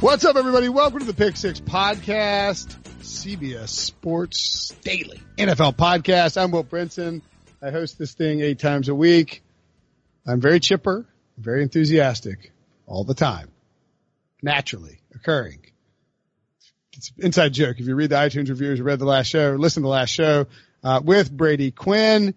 What's up, everybody? Welcome to the Pick Six Podcast, CBS Sports Daily NFL Podcast. I'm Will Brinson. I host this thing eight times a week. I'm very chipper, very enthusiastic all the time, naturally occurring. It's an inside joke. If you read the iTunes reviews, read the last show, listen to the last show uh, with Brady Quinn.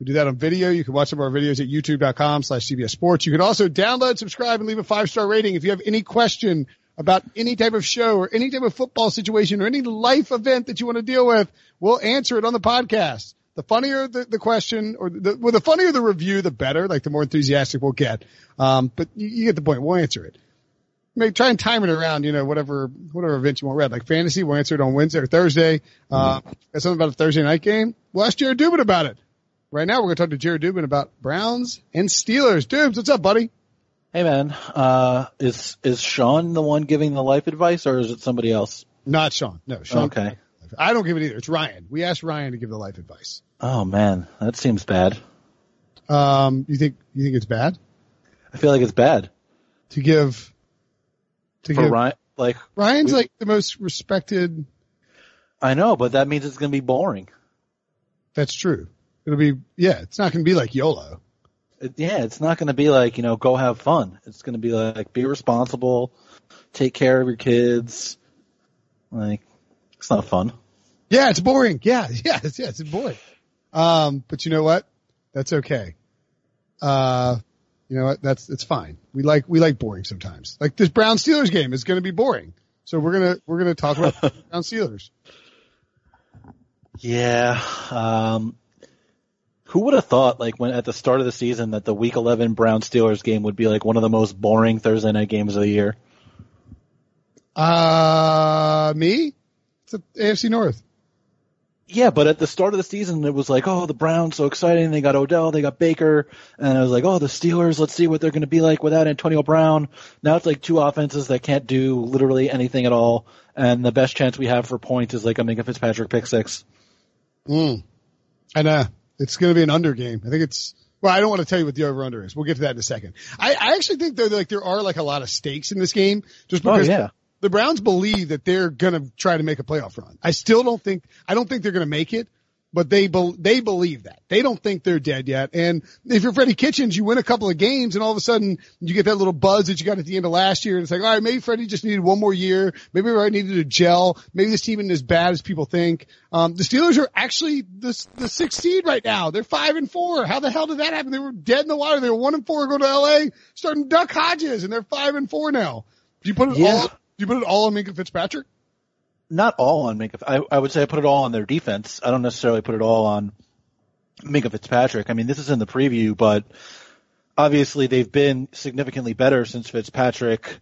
We do that on video. You can watch some of our videos at youtube.com slash CBS Sports. You can also download, subscribe, and leave a five star rating. If you have any question about any type of show or any type of football situation or any life event that you want to deal with, we'll answer it on the podcast. The funnier the, the question or the, well, the funnier the review, the better, like the more enthusiastic we'll get. Um, but you, you, get the point. We'll answer it. Maybe try and time it around, you know, whatever, whatever event you want read, like fantasy. We'll answer it on Wednesday or Thursday. Uh, got something about a Thursday night game. We'll ask Jared Dubin about it. Right now, we're going to talk to Jared Dubin about Browns and Steelers. Dubs, what's up, buddy? Hey man, uh, is is Sean the one giving the life advice, or is it somebody else? Not Sean. No, Sean. Okay. I don't give it either. It's Ryan. We asked Ryan to give the life advice. Oh man, that seems bad. Um, you think you think it's bad I feel like it's bad to give to for give Ryan. Like Ryan's we- like the most respected. I know, but that means it's gonna be boring. That's true. It'll be yeah. It's not going to be like YOLO. Yeah, it's not gonna be like you know go have fun. It's gonna be like be responsible, take care of your kids. Like it's not fun. Yeah, it's boring. Yeah, yeah, it's, yeah, it's boring. Um, but you know what? That's okay. Uh, you know what? That's it's fine. We like we like boring sometimes. Like this Brown Steelers game is going to be boring. So we're gonna we're gonna talk about Brown Steelers. Yeah. Um, who would have thought, like, when at the start of the season, that the Week 11 Brown Steelers game would be like one of the most boring Thursday night games of the year? Uh, me? It's the AFC North. Yeah, but at the start of the season, it was like, oh, the Browns so exciting. They got Odell, they got Baker, and I was like, oh, the Steelers. Let's see what they're going to be like without Antonio Brown. Now it's like two offenses that can't do literally anything at all, and the best chance we have for points is like a Minkah Fitzpatrick pick six. Mm. And uh, it's going to be an under game. I think it's. Well, I don't want to tell you what the over under is. We'll get to that in a second. I, I actually think though, like there are like a lot of stakes in this game, just Oh because yeah. the Browns believe that they're going to try to make a playoff run. I still don't think, I don't think they're going to make it, but they, be, they believe that. They don't think they're dead yet. And if you're Freddie Kitchens, you win a couple of games and all of a sudden you get that little buzz that you got at the end of last year. And it's like, all right, maybe Freddie just needed one more year. Maybe I needed to gel. Maybe this team isn't as bad as people think. Um, the Steelers are actually the, the sixth seed right now. They're five and four. How the hell did that happen? They were dead in the water. They were one and four going to LA, starting Duck Hodges and they're five and four now. Do you put it Yeah. all, do you put it all on Minkah Fitzpatrick? Not all on Minkah. I, I would say I put it all on their defense. I don't necessarily put it all on Minkah Fitzpatrick. I mean, this is in the preview, but obviously they've been significantly better since Fitzpatrick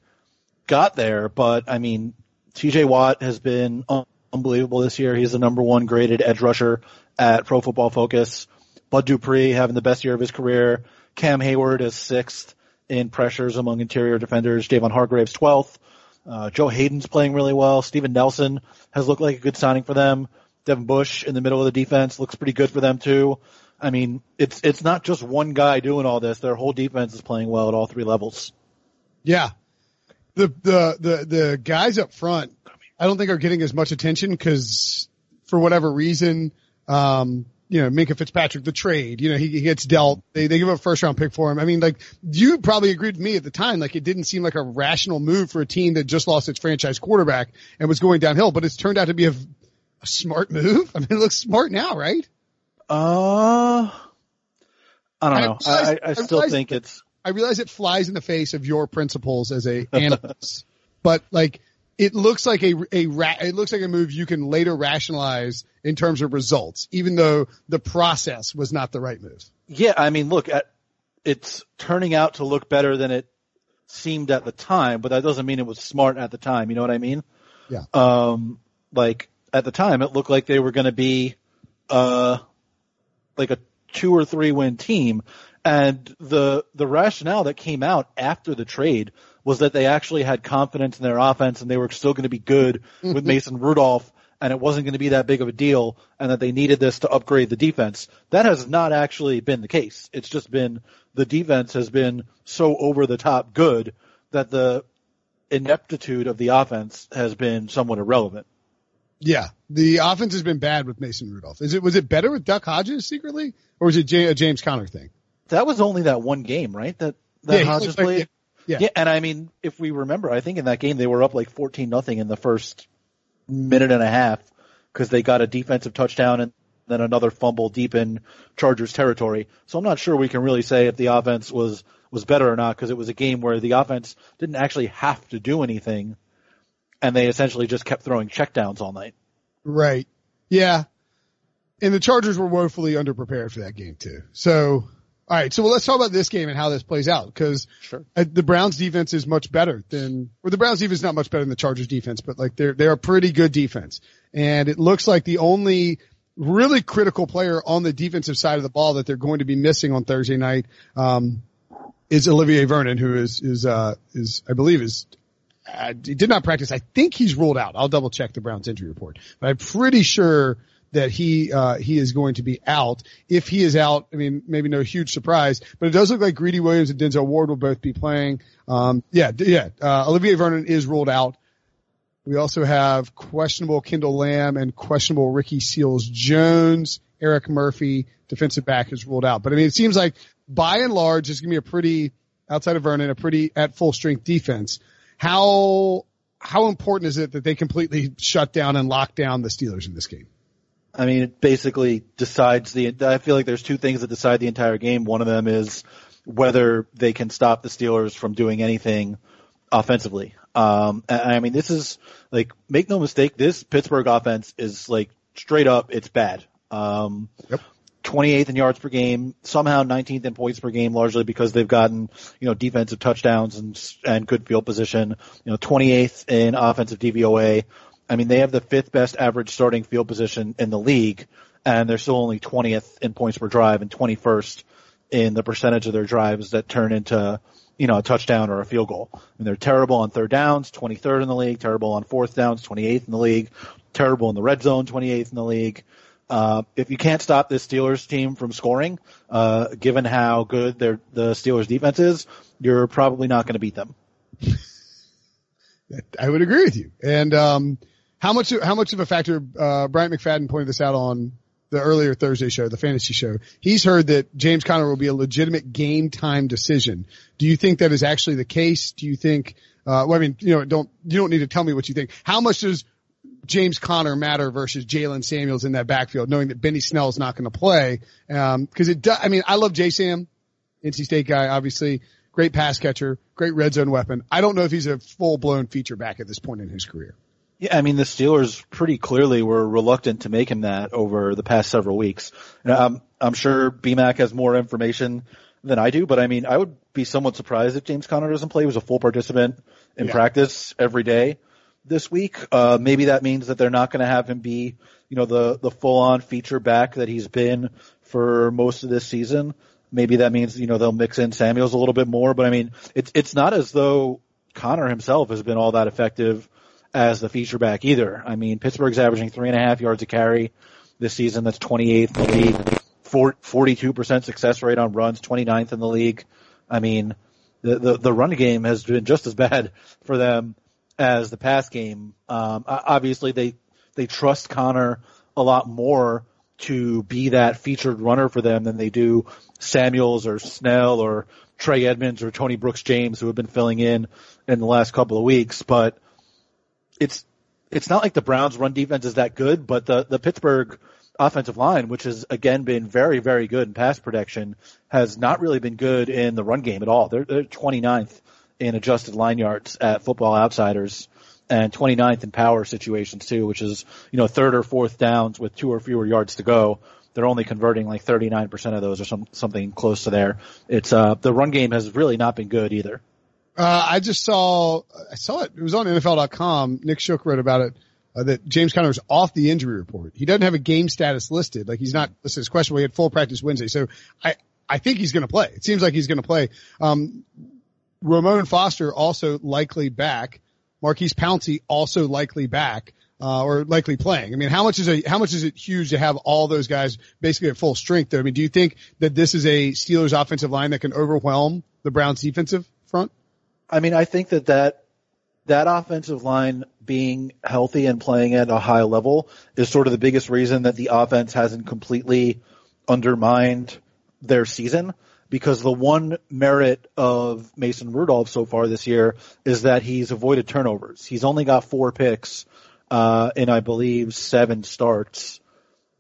got there. But I mean, TJ Watt has been un- unbelievable this year. He's the number one graded edge rusher at Pro Football Focus. Bud Dupree having the best year of his career. Cam Heyward is sixth in pressures among interior defenders. Javon Hargraves 12th. Uh, Joe Haden's playing really well. Steven Nelson has looked like a good signing for them. Devin Bush in the middle of the defense looks pretty good for them too. I mean, it's it's not just one guy doing all this. Their whole defense is playing well at all three levels. Yeah. The, the, the, the guys up front, I don't think are getting as much attention because for whatever reason, um, you know, Minkah Fitzpatrick, the trade, you know, he, he gets dealt. They, they give a first round pick for him. I mean, like you probably agreed with me at the time. Like it didn't seem like a rational move for a team that just lost its franchise quarterback and was going downhill, but it's turned out to be a, a smart move. I mean, it looks smart now, right? Uh, I don't I know. I, I, realize- I I still realize- think it's I realize it flies in the face of your principles as a analyst, but like it looks like a a ra- it looks like a move you can later rationalize in terms of results, even though the process was not the right move. yeah. I mean, look at it's turning out to look better than it seemed at the time, but that doesn't mean it was smart at the time. You know what I mean? Yeah. Um, like at the time, it looked like they were going to be, uh, like a two or three win team. And the, the rationale that came out after the trade was that they actually had confidence in their offense and they were still going to be good with mm-hmm. Mason Rudolph and it wasn't going to be that big of a deal and that they needed this to upgrade the defense. That has not actually been the case. It's just been the defense has been so over the top good that the ineptitude of the offense has been somewhat irrelevant. Yeah, the offense has been bad with Mason Rudolph. Is it was it better with Duck Hodges secretly, or was it J- a James Conner thing? That was only that one game, right? That that Yeah, Hodges like- played. Yeah. yeah, and I mean, if we remember, I think in that game they were up like fourteen nothing in the first minute and a half because they got a defensive touchdown and then another fumble deep in Chargers territory. So I'm not sure we can really say if the offense was was better or not because it was a game where the offense didn't actually have to do anything, and they essentially just kept throwing checkdowns all night. Right. Yeah. And the Chargers were woefully underprepared for that game too. So, all right. So well, let's talk about this game and how this plays out because Sure. uh, the Browns defense is much better than, or the Browns defense is not much better than the Chargers defense, but like they're, they're a pretty good defense. And it looks like the only really critical player on the defensive side of the ball that they're going to be missing on Thursday night, um, is Olivier Vernon, who is, is, uh, is, I believe is, uh, he did not practice. I think he's ruled out. I'll double check the Browns injury report, but I'm pretty sure that he, uh, he is going to be out. If he is out, I mean, maybe no huge surprise, but it does look like Greedy Williams and Denzel Ward will both be playing. Um, yeah, yeah, uh, Olivier Vernon is ruled out. We also have questionable Kendall Lamm and questionable Ricky Seals Jones. Eric Murphy, defensive back, is ruled out. But I mean, it seems like by and large, it's going to be a pretty, outside of Vernon, a pretty at full strength defense. How, how important is it that they completely shut down and lock down the Steelers in this game? I mean, it basically decides the. I feel like there's two things that decide the entire game. One of them is whether they can stop the Steelers from doing anything offensively. Um, I mean, this is like, make no mistake, this Pittsburgh offense is like straight up, it's bad. Um, Yep. 28th in yards per game, somehow 19th in points per game, largely because they've gotten, you know, defensive touchdowns and, and good field position, you know, 28th in offensive DVOA. I mean, they have the fifth best average starting field position in the league, and they're still only 20th in points per drive and 21st in the percentage of their drives that turn into, you know, a touchdown or a field goal. I mean, they're terrible on third downs, 23rd in the league, terrible on fourth downs, 28th in the league, terrible in the red zone, 28th in the league. Uh, if you can't stop this Steelers team from scoring, uh, given how good their, the Steelers defense is, you're probably not going to beat them. I would agree with you. And um, how much how much of a factor? Uh, Bryant McFadden pointed this out on the earlier Thursday show, the fantasy show. He's heard that James Conner will be a legitimate game time decision. Do you think that is actually the case? Do you think? Uh, well, I mean, you know, don't you don't need to tell me what you think. How much does James Conner matter versus Jaylen Samuels in that backfield, knowing that Benny Snell is not going to play? Um, cause it does, I mean, I love J Sam, NC State guy, obviously great pass catcher, great red zone weapon. I don't know if he's a full blown feature back at this point in his career. Yeah, I mean the Steelers pretty clearly were reluctant to make him that over the past several weeks. And I'm I'm sure BMAC has more information than I do, but I mean I would be somewhat surprised if James Conner doesn't play. He was a full participant in Yeah. practice every day this week. Uh, maybe that means that they're not going to have him be, you know, the the full on feature back that he's been for most of this season. Maybe that means you know they'll mix in Samuels a little bit more, but I mean it's it's not as though Conner himself has been all that effective as the feature back either. I mean, Pittsburgh's averaging three and a half yards a carry this season. That's 28th in the league. Four- 42% success rate on runs, 29th in the league. I mean, the, the, the run game has been just as bad for them as the pass game. Um, obviously they, they trust Conner a lot more to be that featured runner for them than they do Samuels or Snell or Trey Edmunds or Tony Brooks James who have been filling in in the last couple of weeks. But it's it's not like the Browns run defense is that good, but the the Pittsburgh offensive line, which has again been very very good in pass protection, has not really been good in the run game at all. They're they're 29th in adjusted line yards at Football Outsiders and 29th in power situations too, which is you know third or fourth downs with two or fewer yards to go. They're only converting like 39% of those or some, something close to there. It's, uh, the run game has really not been good either. Uh, I just saw, I saw it. It was on NFL.com. Nick Shook wrote about it. Uh, that James Conner is off the injury report. He doesn't have a game status listed. Like he's not listed as questionable. He had full practice Wednesday. So I, I think he's going to play. It seems like he's going to play. Um, Ramon Foster also likely back. Maurkice Pouncey also likely back. Uh, or likely playing. I mean, how much is a, how much is it huge to have all those guys basically at full strength though? I mean, do you think that this is a Steelers offensive line that can overwhelm the Browns defensive front? I mean, I think that that that offensive line being healthy and playing at a high level is sort of the biggest reason that the offense hasn't completely undermined their season because the one merit of Mason Rudolph so far this year is that he's avoided turnovers. He's only got four picks uh, in, I believe, seven starts.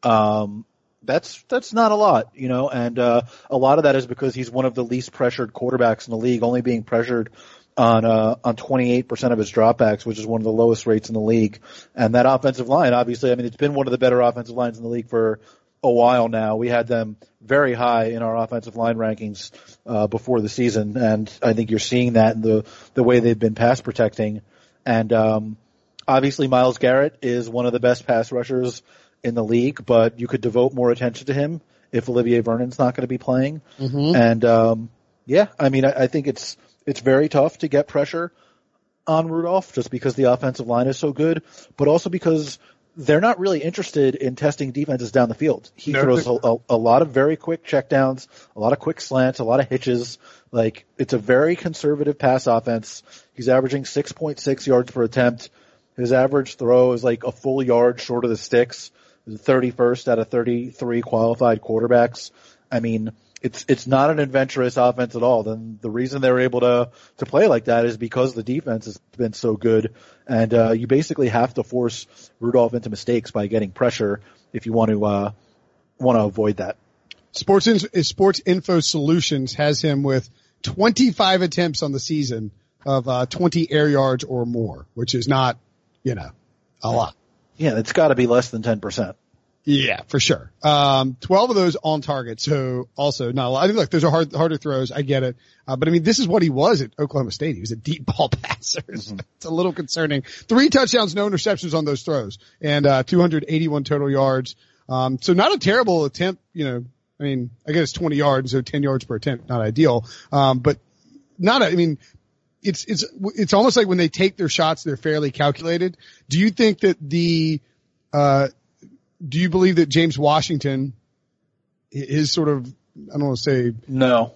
Um, that's that's not a lot, you know, and uh, a lot of that is because he's one of the least pressured quarterbacks in the league, only being pressured on uh, on 28% of his dropbacks, which is one of the lowest rates in the league. And that offensive line, obviously, I mean, it's been one of the better offensive lines in the league for a while now. We had them very high in our offensive line rankings uh, before the season, and I think you're seeing that in the the way they've been pass protecting. And um, obviously, Myles Garrett is one of the best pass rushers in the league, but you could devote more attention to him if Olivier Vernon's not going to be playing. Mm-hmm. And um, yeah, I mean, I, I think it's it's very tough to get pressure on Rudolph just because the offensive line is so good, but also because they're not really interested in testing defenses down the field. He No. throws a, a, a lot of very quick checkdowns, a lot of quick slants, a lot of hitches. Like it's a very conservative pass offense. He's averaging 6.6 yards per attempt. His average throw is like a full yard short of the sticks. 31st out of 33 qualified quarterbacks. I mean, it's it's not an adventurous offense at all. Then the reason they're able to to play like that is because the defense has been so good, and uh, you basically have to force Rudolph into mistakes by getting pressure if you want to uh, want to avoid that. Sports in, Sports Info Solutions has him with 25 attempts on the season of uh, 20 air yards or more, which is not, you know, a lot. Yeah, it's got to be less than ten percent. Yeah, for sure. Um, 12 of those on target. So also not a lot. I think, look, those are hard, harder throws. I get it. Uh, but I mean, this is what he was at Oklahoma State. He was a deep ball passer. It's a little concerning. Three touchdowns, no interceptions on those throws and, uh, 281 total yards. Um, so not a terrible attempt, you know, I mean, I guess 20 yards, so 10 yards per attempt, not ideal. Um, but not, a, I mean, it's, it's, it's almost like when they take their shots, they're fairly calculated. Do you think that the, uh, do you believe that James Washington is sort of, I don't want to say, No.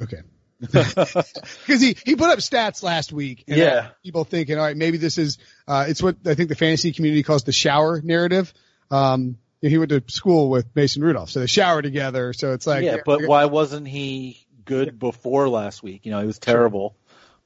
okay. Cause he, he put up stats last week. And Yeah. People thinking, all right, maybe this is, uh, it's what I think the fantasy community calls the shower narrative. Um, he went to school with Mason Rudolph, so they shower together. So it's like, yeah, but why wasn't he good before last week? You know, he was terrible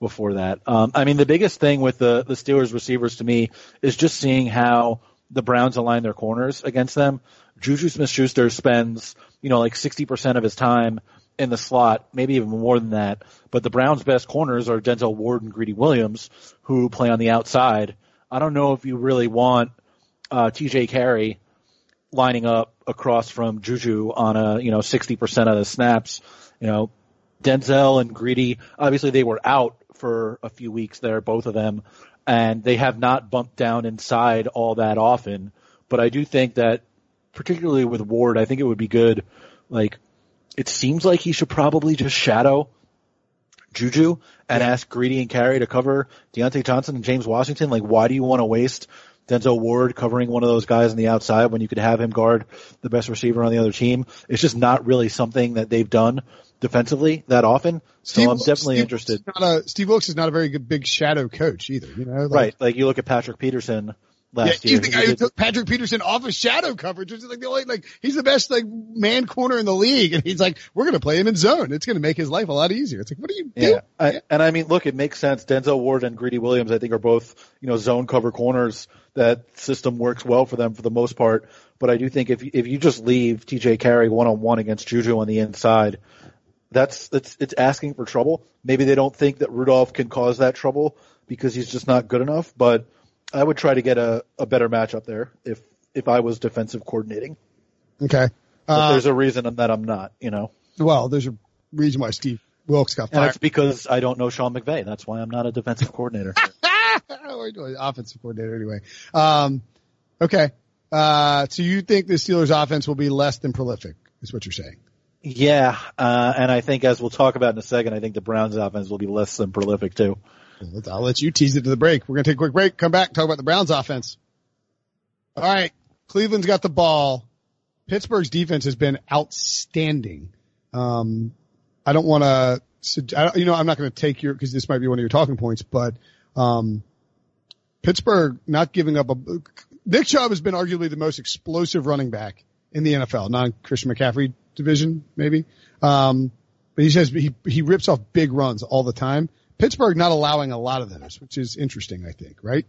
before that. Um, I mean, the biggest thing with the the Steelers receivers to me is just seeing how the Browns align their corners against them. Juju Smith-Schuster spends, you know, like 60% of his time in the slot, maybe even more than that. But the Browns' best corners are Denzel Ward and Greedy Williams, who play on the outside. I don't know if you really want uh, T.J. Carrie lining up across from Juju on a, you know, 60% of the snaps. You know, Denzel and Greedy, obviously they were out for a few weeks there, both of them, and they have not bumped down inside all that often. But I do think that, particularly with Ward, I think it would be good, like, it seems like he should probably just shadow Juju and ask Greedy and Carrie to cover Diontae Johnson and James Washington. Like, why do you want to waste Denzel Ward covering one of those guys on the outside when you could have him guard the best receiver on the other team? It's just not really something that they've done defensively that often. So I'm Wilks- definitely Steve interested. Wilks Not a, Steve Wilks is not a very good big shadow coach either. You know, like, Right. Like you look at Patrick Peterson Yeah, last he's year. the He guy who did- took Patrick Peterson off of shadow coverage, which is like the only like he's the best like man corner in the league, and he's like, we're gonna play him in zone. It's gonna make his life a lot easier. It's like, what are you doing? Yeah, I, and I mean, look, it makes sense. Denzel Ward and Greedy Williams, I think, are both you know zone cover corners. That system works well for them for the most part. But I do think if you- if you just leave T.J. Carrie one on one against Juju on the inside, that's it's it's asking for trouble. Maybe they don't think that Rudolph can cause that trouble because he's just not good enough. But I would try to get a, a better matchup there if if I was defensive coordinating. Okay. But Uh, there's a reason that I'm not, you know, well, there's a reason why Steve Wilks got fired. and it's because I don't know Sean McVay. That's why I'm not a defensive coordinator. Offensive coordinator anyway. Um, okay. Uh, so you think the Steelers offense will be less than prolific is what you're saying. Yeah, uh, and I think as we'll talk about in a second, I think the Browns offense will be less than prolific too. I'll let you tease it to the break. We're going to take a quick break, come back, talk about the Browns offense. All right. Cleveland's got the ball. Pittsburgh's defense has been outstanding. Um, I don't want to, you know, I'm not going to take your, cause this might be one of your talking points, but, um, Pittsburgh not giving up a, Nick Chubb has been arguably the most explosive running back in the NFL, non Christian McCaffrey division, maybe. Um, but he says he, he rips off big runs all the time. Pittsburgh not allowing a lot of those, which is interesting, I think, right?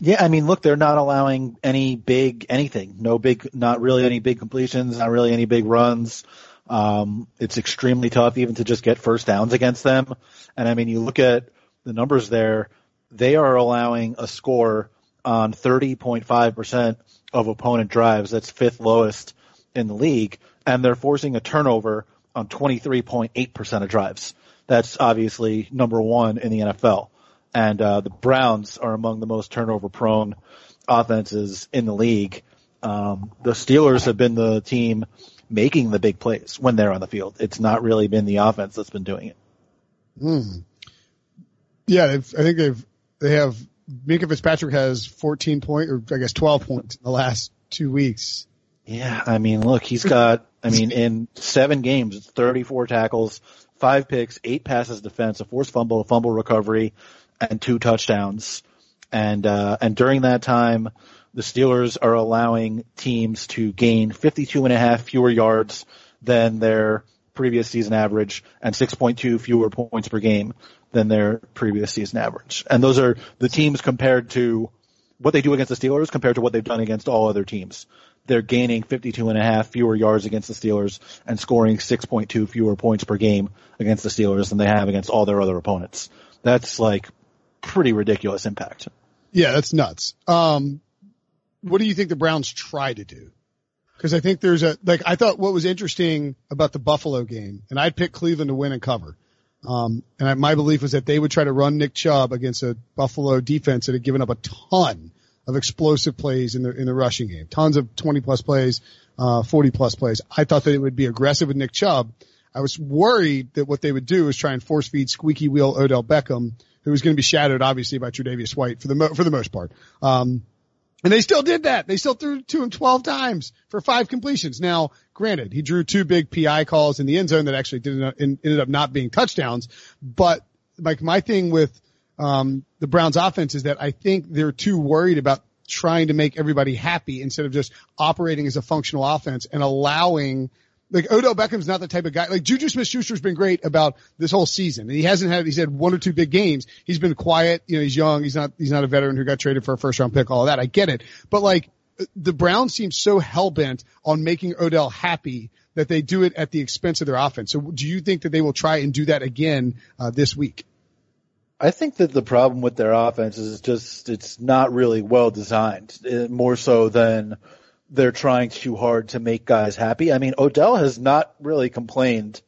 Yeah, I mean, look, they're not allowing any big anything. No big, not really any big completions, not really any big runs. Um, it's extremely tough even to just get first downs against them. And I mean, you look at the numbers there, they are allowing a score on 30.5% of opponent drives. That's fifth lowest in the league. And they're forcing a turnover on 23.8% of drives. That's obviously number one in the NFL. And, uh, the Browns are among the most turnover prone offenses in the league. Um, the Steelers have been the team making the big plays when they're on the field. It's not really been the offense that's been doing it. Hmm. Yeah, I think they've they have Minkah Fitzpatrick has 14 point or I guess 12 points in the last two weeks. Yeah, I mean, look, he's got. I mean, in seven games, it's 34 tackles, five picks, eight passes defense, a forced fumble, a fumble recovery, and two touchdowns. And uh, and during that time, the Steelers are allowing teams to gain 52 and a half fewer yards than their previous season average and 6.2 fewer points per game than their previous season average. And those are the teams compared to what they do against the Steelers compared to what they've done against all other teams. They're gaining 52 and a half fewer yards against the Steelers and scoring 6.2 fewer points per game against the Steelers than they have against all their other opponents. That's like pretty ridiculous impact. Yeah, that's nuts. Um, what do you think the Browns try to do? Because I think there's a like I thought what was interesting about the Buffalo game, and I'd pick Cleveland to win and cover. Um, and I, my belief was that they would try to run Nick Chubb against a Buffalo defense that had given up a ton of explosive plays in the in the rushing game, tons of 20 plus plays, uh, 40 plus plays. I thought that it would be aggressive with Nick Chubb. I was worried that what they would do is try and force feed squeaky wheel Odell Beckham, who was going to be shadowed obviously by Tre'Davious White for the mo- for the most part. Um, and they still did that. They still threw to him 12 times for five completions. Now, granted, he drew two big PI calls in the end zone that actually didn't, ended up not being touchdowns. But like my thing with, um, the Browns offense is that I think they're too worried about trying to make everybody happy instead of just operating as a functional offense and allowing like Odell Beckham's not the type of guy. Like Juju Smith-Schuster's been great about this whole season, and he hasn't had. He's had one or two big games. He's been quiet. You know, he's young. He's not. He's not a veteran who got traded for a first round pick. All of that, I get it. But like the Browns seem so hell bent on making Odell happy that they do it at the expense of their offense. So, do you think that they will try and do that again uh, this week? I think that the problem with their offense is just it's not really well designed, uh, more so than they're trying too hard to make guys happy. I mean, Odell has not really complained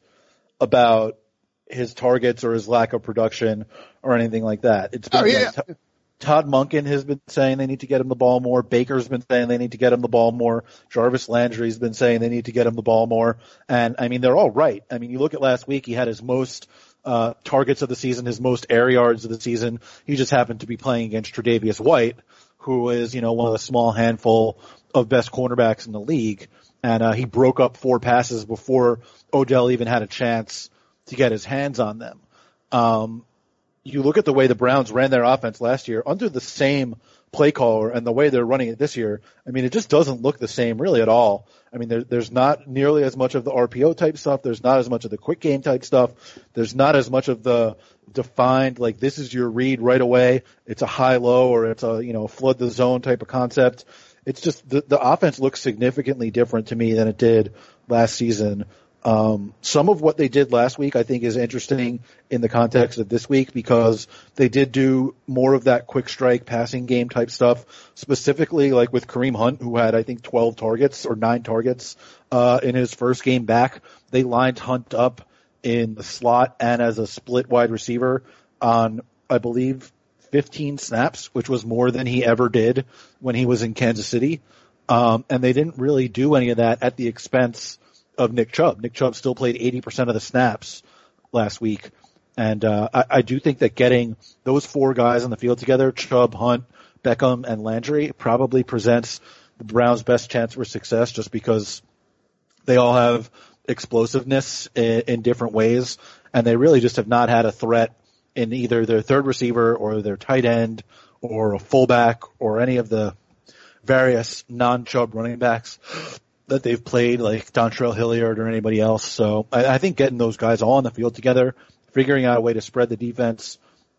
about his targets or his lack of production or anything like that. It's been oh, yeah. like, Todd Monken has been saying they need to get him the ball more. Baker's been saying they need to get him the ball more. Jarvis Landry's been saying they need to get him the ball more. And I mean, they're all right. I mean, you look at last week, he had his most uh, targets of the season, his most air yards of the season. He just happened to be playing against Tre'Davious White, who is, you know, one of the small handful of best cornerbacks in the league. And, uh, he broke up four passes before Odell even had a chance to get his hands on them. Um, you look at the way the Browns ran their offense last year under the same play caller and the way they're running it this year, I mean, it just doesn't look the same really at all. I mean, there, there's not nearly as much of the RPO type stuff. There's not as much of the quick game type stuff. There's not as much of the defined, like this is your read right away. It's a high low or it's a, you know, flood the zone type of concept. It's just the, the offense looks significantly different to me than it did last season. Um, some of what they did last week, I think, is interesting in the context of this week because they did do more of that quick strike passing game type stuff, specifically like with Kareem Hunt, who had, I think, 12 targets or nine targets, uh, in his first game back. They lined Hunt up in the slot and as a split wide receiver on, I believe, 15 snaps, which was more than he ever did when he was in Kansas City. Um, and they didn't really do any of that at the expense of Nick Chubb. Nick Chubb still played 80% of the snaps last week. And, uh, I, I do think that getting those four guys on the field together, Chubb, Hunt, Beckham, and Landry probably presents the Browns' best chance for success just because they all have explosiveness in, in different ways. And they really just have not had a threat in either their third receiver or their tight end or a fullback or any of the various non-Chubb running backs that they've played, like Dontrell Hilliard or anybody else. So I, I think getting those guys all on the field together, figuring out a way to spread the defense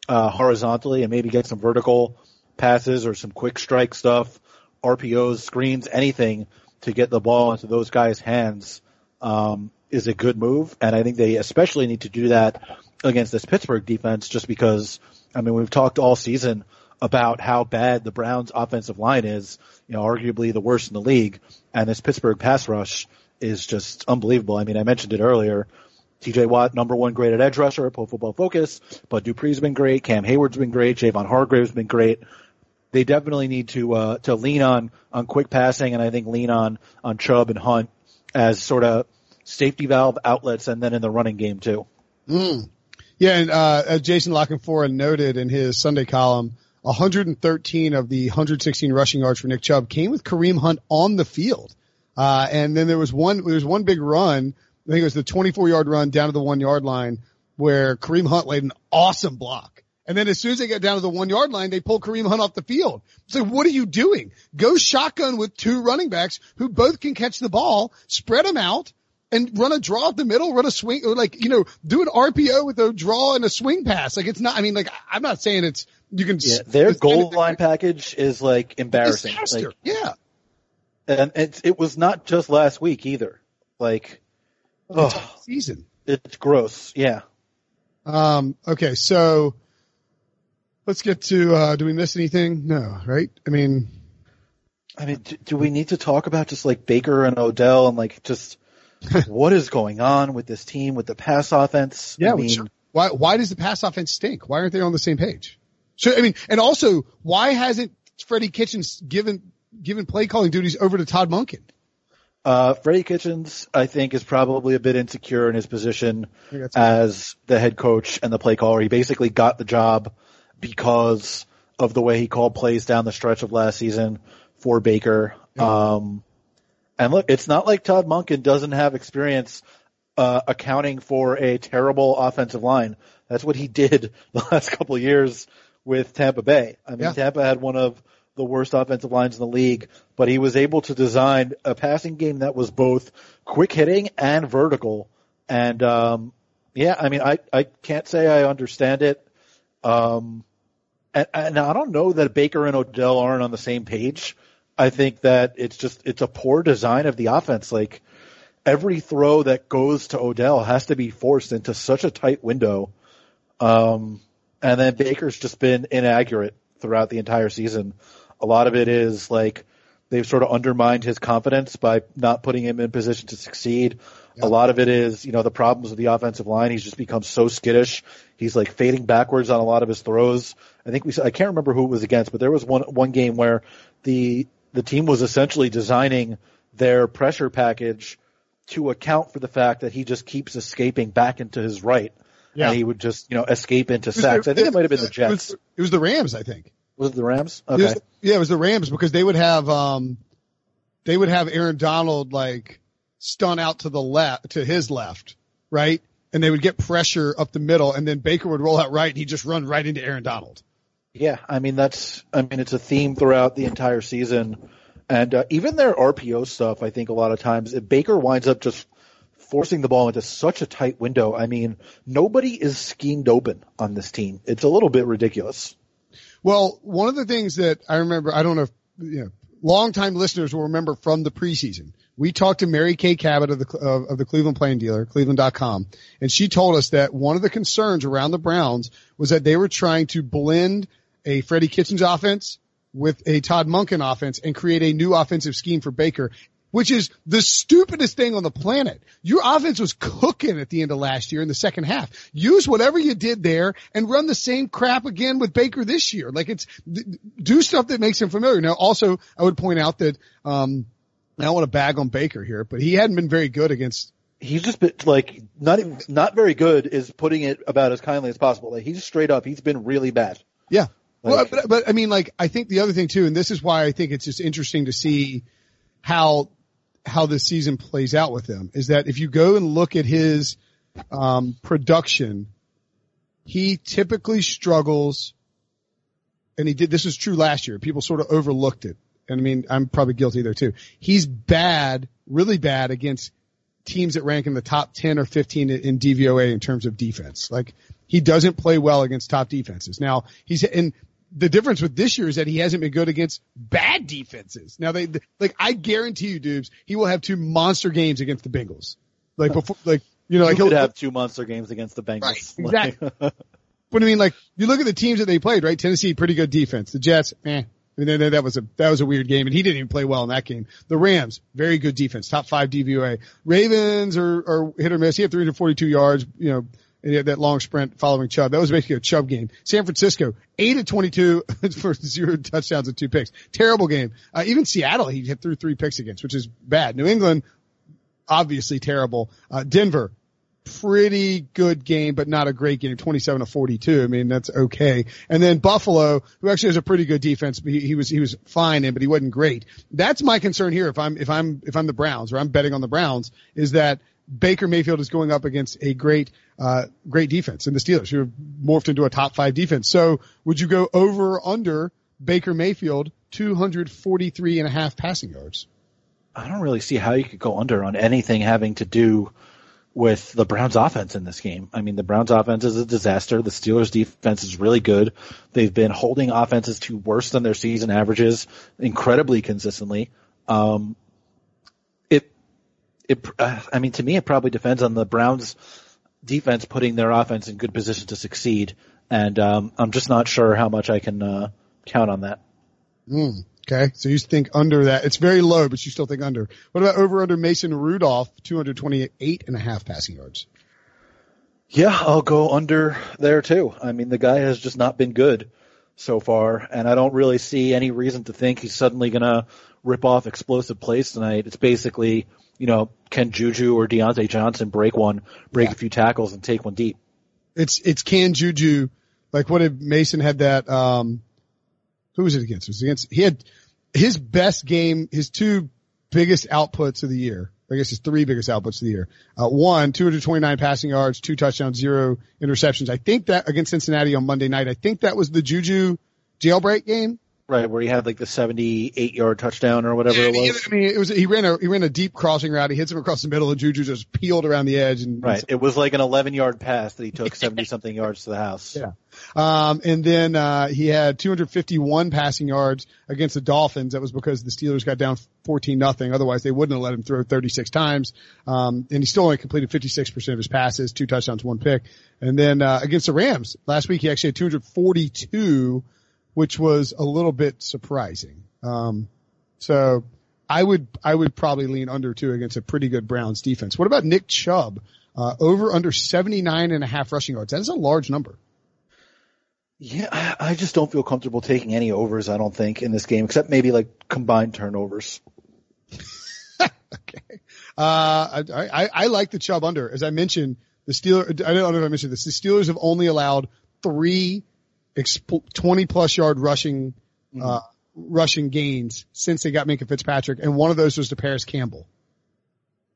uh, horizontally and maybe get some vertical passes or some quick strike stuff, RPOs, screens, anything to get the ball into those guys' hands um, is a good move. And I think they especially need to do that against this Pittsburgh defense just because, I mean, we've talked all season about how bad the Browns offensive line is, you know, arguably the worst in the league. And this Pittsburgh pass rush is just unbelievable. I mean, I mentioned it earlier. TJ Watt, number one graded edge rusher at Pro Football Focus, but Dupree's been great. Cam Heyward's been great. Javon Hargrave's been great. They definitely need to, uh, to lean on, on quick passing and I think lean on, on Chubb and Hunt as sort of safety valve outlets and then in the running game too. Mm. Yeah. And, uh, as Jason La Canfora noted in his Sunday column, 113 of the 116 rushing yards for Nick Chubb came with Kareem Hunt on the field. Uh, and then there was one, there was one big run. I think it was the 24 yard run down to the one yard line where Kareem Hunt laid an awesome block. And then as soon as they get down to the one yard line, they pull Kareem Hunt off the field. So what are you doing? Go shotgun with two running backs who both can catch the ball, spread them out and run a draw up the middle, run a swing, or like, you know, do an RPO with a draw and a swing pass. Like it's not, I mean, like, I'm not saying it's, you can. Yeah, their goal line package is like embarrassing. Like, yeah. And it, it was not just last week either. Like, oh, season. It's gross. Yeah. Um, okay. So let's get to, uh, do we miss anything? No, right? I mean, I mean, do, do we need to talk about just like Baker and Odell and like just what is going on with this team with the pass offense? Yeah. I mean, why, why does the pass offense stink? Why aren't they on the same page? So, I mean, and also, why hasn't Freddie Kitchens given, given play calling duties over to Todd Monken? Uh, Freddie Kitchens, I think, is probably a bit insecure in his position as the head coach and the play caller. He basically got the job because of the way he called plays down the stretch of last season for Baker. Yeah. Um, and look, it's not like Todd Monken doesn't have experience uh, accounting for a terrible offensive line. That's what he did the last couple of years with Tampa Bay. I mean, yeah. Tampa had one of the worst offensive lines in the league, but he was able to design a passing game that was both quick hitting and vertical. And, um, yeah, I mean, I, I can't say I understand it. Um, and, and I don't know that Baker and Odell aren't on the same page. I think that it's just, it's a poor design of the offense. Like every throw that goes to Odell has to be forced into such a tight window. Um, and then Baker's just been inaccurate throughout the entire season. A lot of it is like they've sort of undermined his confidence by not putting him in position to succeed. Yeah. A lot of it is, you know, the problems with the offensive line. He's just become so skittish. He's like fading backwards on a lot of his throws. I think we, I can't remember who it was against, but there was one, one game where the, the team was essentially designing their pressure package to account for the fact that he just keeps escaping back into his right yeah. and he would just, you know, escape into sacks. The, I think it, it might have been the Jets. It was, it was, the Rams, I think. Was it the Rams? Okay. It was, yeah, it was the Rams because they would have, um, they would have Aaron Donald like stun out to the left, to his left, right? And they would get pressure up the middle and then Baker would roll out right and he'd just run right into Aaron Donald. Yeah, I mean that's I mean it's a theme throughout the entire season, and uh, even their RPO stuff. I think a lot of times if Baker winds up just forcing the ball into such a tight window. I mean, nobody is schemed open on this team. It's a little bit ridiculous. Well, one of the things that I remember, I don't know if, you know, longtime listeners will remember from the preseason. We talked to Mary Kay Cabot of the, of, of the Cleveland Plain Dealer, cleveland.com, and she told us that one of the concerns around the Browns was that they were trying to blend a Freddie Kitchens offense with a Todd Monken offense and create a new offensive scheme for Baker which is the stupidest thing on the planet. Your offense was cooking at the end of last year in the second half. Use whatever you did there and run the same crap again with Baker this year. Like it's, do stuff that makes him familiar. Now also, I would point out that, um, I don't want to bag on Baker here, but he hadn't been very good against he's just been like not even, not very good is putting it about as kindly as possible. Like he's straight up, he's been really bad. Yeah. Like, well, but, but I mean, like I think the other thing too, and this is why I think it's just interesting to see how how this season plays out with him is that if you go and look at his um, production, he typically struggles and he did, this was true last year. People sort of overlooked it. And I mean, I'm probably guilty there too. He's bad, really bad against teams that rank in the top 10 or 15 in DVOA in terms of defense. Like he doesn't play well against top defenses. Now he's, and the difference with this year is that he hasn't been good against bad defenses. Now they, like I guarantee you, dudes, he will have two monster games against the Bengals. Like before, like, you know, like he'll have two monster games against the Bengals. Right, exactly. But I mean, like you look at the teams that they played, right? Tennessee, pretty good defense. The Jets, eh. I mean, that, that was a that was a weird game, and he didn't even play well in that game. The Rams, very good defense, top five DVOA. Ravens are, are hit or miss. He had 342 yards, you know, and he had that long sprint following Chubb. That was basically a Chubb game. San Francisco, eight of 22 for zero touchdowns and two picks. Terrible game. Uh, even Seattle, he through three picks against, which is bad. New England, obviously terrible. Uh, Denver, pretty good game, but not a great game. 27 to 42. I mean, that's okay. And then Buffalo, who actually has a pretty good defense, he, he was, he was fine in, but he wasn't great. That's my concern here. If I'm, if I'm, if I'm the Browns or I'm betting on the Browns is that Baker Mayfield is going up against a great, uh, great defense and the Steelers who have morphed into a top five defense. So would you go over or under Baker Mayfield 243 and a half passing yards? I don't really see how you could go under on anything having to do with the Browns offense in this game. I mean, the Browns offense is a disaster. The Steelers defense is really good. They've been holding offenses to worse than their season averages incredibly consistently. Um, it, uh, I mean, to me, it probably depends on the Browns defense putting their offense in good position to succeed. And, um, I'm just not sure how much I can, uh, count on that. Mm. Okay. So you think under that. It's very low, but you still think under. What about over under Mason Rudolph, 228 and a half passing yards? Yeah, I'll go under there too. I mean, the guy has just not been good so far, and I don't really see any reason to think he's suddenly gonna rip off explosive plays tonight. It's basically, you know, can Juju or Diontae Johnson break one, break yeah. a few tackles and take one deep? It's, it's can Juju, like what if Mason had that, um, who was it against? It was against, he had his best game, his two biggest outputs of the year. I guess his three biggest outputs of the year. Uh, one, 229 passing yards, two touchdowns, zero interceptions. I think that against Cincinnati on Monday night, I think that was the Juju jailbreak game. Right, where he had like the 78 yard touchdown or whatever yeah, it was. I mean, it was, he ran a, he ran a deep crossing route. He hits him across the middle and Juju just peeled around the edge and. Right. It was like an 11 yard pass that he took 70 something yards to the house. Yeah. Um, and then, uh, he had 251 passing yards against the Dolphins. That was because the Steelers got down 14 nothing. Otherwise they wouldn't have let him throw 36 times. Um, and he still only completed 56% of his passes, two touchdowns, one pick. And then, uh, against the Rams last week, he actually had 242 which was a little bit surprising. Um, so I would, I would probably lean under two against a pretty good Browns defense. What about Nick Chubb? Uh, over under 79 and a half rushing yards. That is a large number. Yeah, I, I just don't feel comfortable taking any overs, I don't think, in this game, except maybe like combined turnovers. okay. Uh, I, I, I like the Chubb under. As I mentioned, the Steelers, I don't know if I mentioned this, the Steelers have only allowed three 20 plus yard rushing, mm-hmm. uh, rushing gains since they got Minkah Fitzpatrick. And one of those was to Parris Campbell.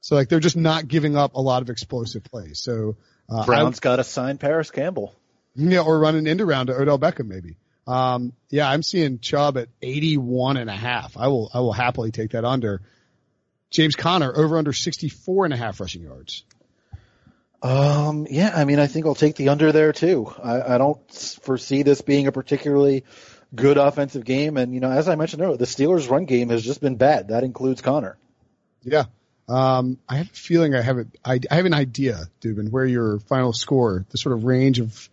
So like they're just not giving up a lot of explosive plays. So, uh, Brown's got to sign Parris Campbell. Yeah, or run an end around to Odell Beckham maybe. Um, yeah, I'm seeing Chubb at 81 and a half. I will, I will happily take that under. James Conner over under 64 and a half rushing yards. Um, yeah, I mean, I think I'll take the under there too. I, I don't foresee this being a particularly good offensive game. And, you know, as I mentioned earlier, the Steelers run game has just been bad. That includes Conner. Yeah. Um, I have a feeling I have a, I, I have an idea, Dubin, where your final score, the sort of range of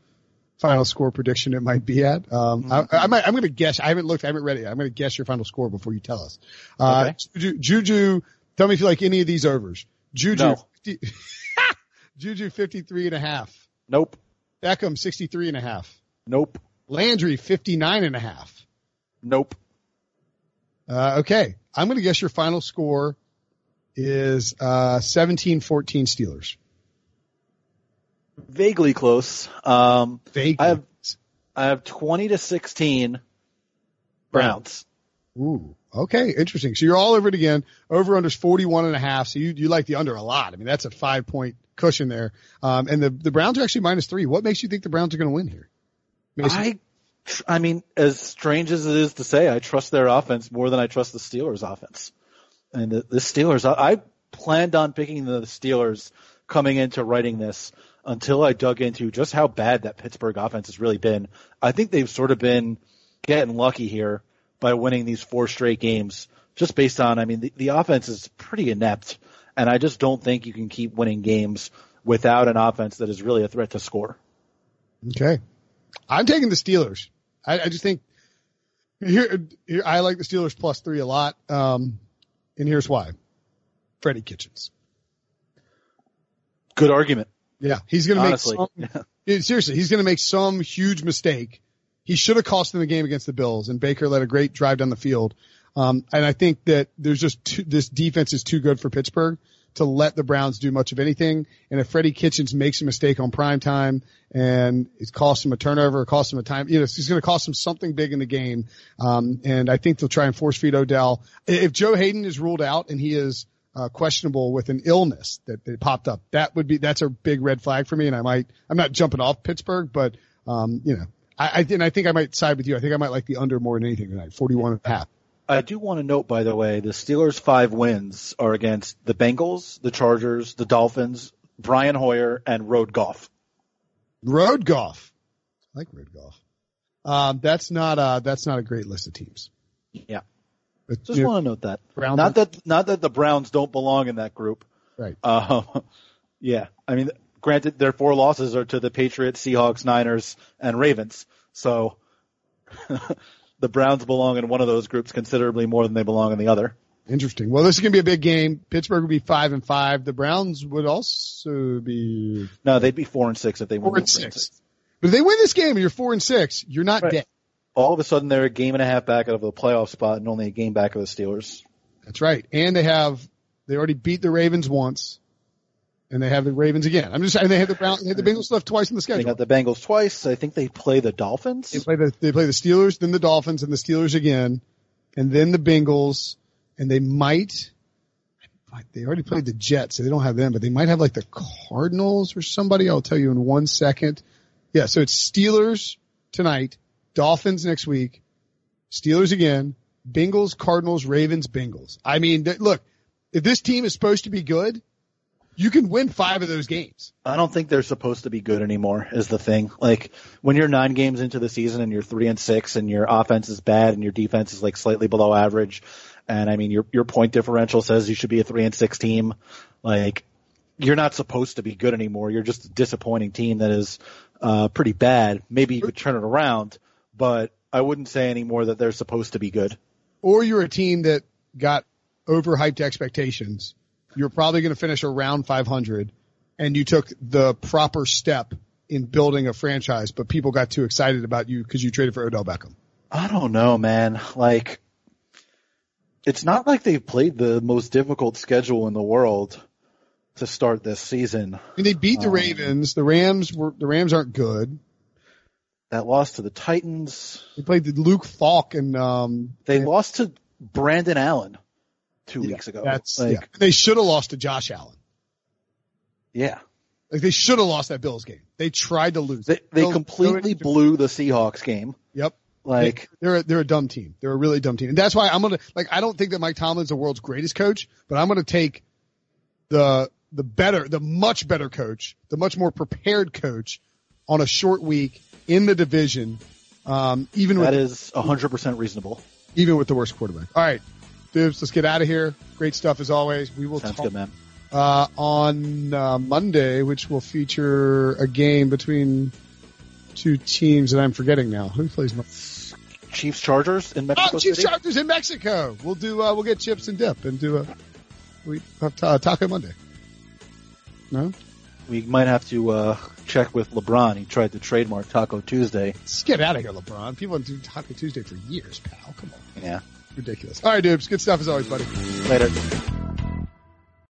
final score prediction it might be at. Um, mm-hmm. I, I might, I'm going to guess. I haven't looked. I haven't read it. Yet. I'm going to guess your final score before you tell us. Uh, okay. Juju, Juju, tell me if you like any of these overs. Juju, no. 50, Juju 53 and a half. Nope. Beckham 63 and a half. Nope. Landry 59 and a half. Nope. Uh, okay. I'm going to guess your final score is, uh, 17-14 Steelers. Vaguely close. Um, Vaguely. I have, I have 20 to 16 Browns. Ooh. Okay, interesting. So you're all over it again. Over under 41 and a half. So you, you like the under a lot. I mean, that's a five point cushion there. Um, and the, the Browns are actually minus three. What makes you think the Browns are going to win here? Mason? I I mean, as strange as it is to say, I trust their offense more than I trust the Steelers' offense. And the, the Steelers, I, I planned on picking the Steelers coming into writing this until I dug into just how bad that Pittsburgh offense has really been. I think they've sort of been getting lucky here by winning these four straight games, just based on, I mean, the, the offense is pretty inept, and I just don't think you can keep winning games without an offense that is really a threat to score. Okay. I'm taking the Steelers. I, I just think here, here, I like the Steelers plus three a lot. Um, and here's why. Freddie Kitchens. Good argument. Yeah. He's going to make some, yeah, seriously, he's going to make some huge mistake. He should have cost them the game against the Bills and Baker led a great drive down the field. Um, and I think that there's just too, this defense is too good for Pittsburgh to let the Browns do much of anything. And if Freddie Kitchens makes a mistake on prime time and it costs him a turnover, it costs him a time, you know, he's going to cost him something big in the game. Um, and I think they'll try and force feed Odell. If Joe Haden is ruled out and he is uh, questionable with an illness that, that popped up, that would be that's a big red flag for me. And I might, I'm not jumping off Pittsburgh, but um, you know, I, I and I think I might side with you. I think I might like the under more than anything tonight, 41 and a half. I do want to note, by the way, the Steelers' five wins are against the Bengals, the Chargers, the Dolphins, Brian Hoyer, and Jared Goff. Jared Goff. I like Jared Goff. Um, that's not a, that's not a great list of teams. Yeah. But, Just want to note that. Browns not that, not that the Browns don't belong in that group. Right. Um, yeah. I mean, granted, their four losses are to the Patriots, Seahawks, Niners, and Ravens. So, the Browns belong in one of those groups considerably more than they belong in the other. Interesting. Well, this is going to be a big game. Pittsburgh would be five and five. The Browns would also be. No, they'd be four and six if they won. Four and six. six. But if they win this game and you're four and six, you're not right. dead. All of a sudden, they're a game and a half back out of the playoff spot and only a game back of the Steelers. That's right. And they have they already beat the Ravens once and they have the Ravens again. I'm just saying they have the Browns, they have the Bengals left twice in the schedule. They got the Bengals twice. I think they play the Dolphins. They play the they play the Steelers, then the Dolphins, and the Steelers again, and then the Bengals, and they might. They already played the Jets, so they don't have them, but they might have like the Cardinals or somebody. I'll tell you in one second. Yeah, so it's Steelers tonight, Dolphins next week, Steelers again, Bengals, Cardinals, Ravens, Bengals. I mean, look, if this team is supposed to be good, you can win five of those games. I don't think they're supposed to be good anymore is the thing. Like when you're nine games into the season and you're three and six and your offense is bad and your defense is like slightly below average. And I mean, your, your point differential says you should be a three and six team. Like you're not supposed to be good anymore. You're just a disappointing team that is, uh, pretty bad. Maybe you could turn it around, but I wouldn't say anymore that they're supposed to be good. Or you're a team that got overhyped expectations you're probably going to finish around 500 and you took the proper step in building a franchise, but people got too excited about you because you traded for Odell Beckham. I don't know, man. Like, it's not like they've played the most difficult schedule in the world to start this season. I mean, they beat the um, Ravens. The Rams were the Rams aren't good. That loss to the Titans. They played the Luke Falk and um. They and, lost to Brandon Allen two yeah, weeks ago. That's like, yeah. They should have lost to Josh Allen. Yeah. Like they should have lost that Bills game. They tried to lose. They, they completely blew the Seahawks game. Yep. Like they, are a, they're a dumb team. They're a really dumb team, and that's why I'm gonna like. I don't think that Mike Tomlin's the world's greatest coach, but I'm gonna take the the better, the much better coach, the much more prepared coach on a short week in the division. Um, even that with, is 100% reasonable. Even with the worst quarterback. All right, Dibs, let's get out of here. Great stuff as always. We will Sounds talk good. Uh, on uh, Monday, which will feature a game between two teams that I'm forgetting now. Who plays? Monday? Chiefs Chargers in Mexico. Oh, Chiefs City? Chargers in Mexico. We'll do. Uh, we'll get chips and dip and do a we have uh, Taco Monday. No. We might have to uh, check with LeBron. He tried to trademark Taco Tuesday. Let's get out of here, LeBron. People have been doing Taco Tuesday for years, pal. Come on. Yeah ridiculous. All right, dudes. Good stuff as always, buddy. Later.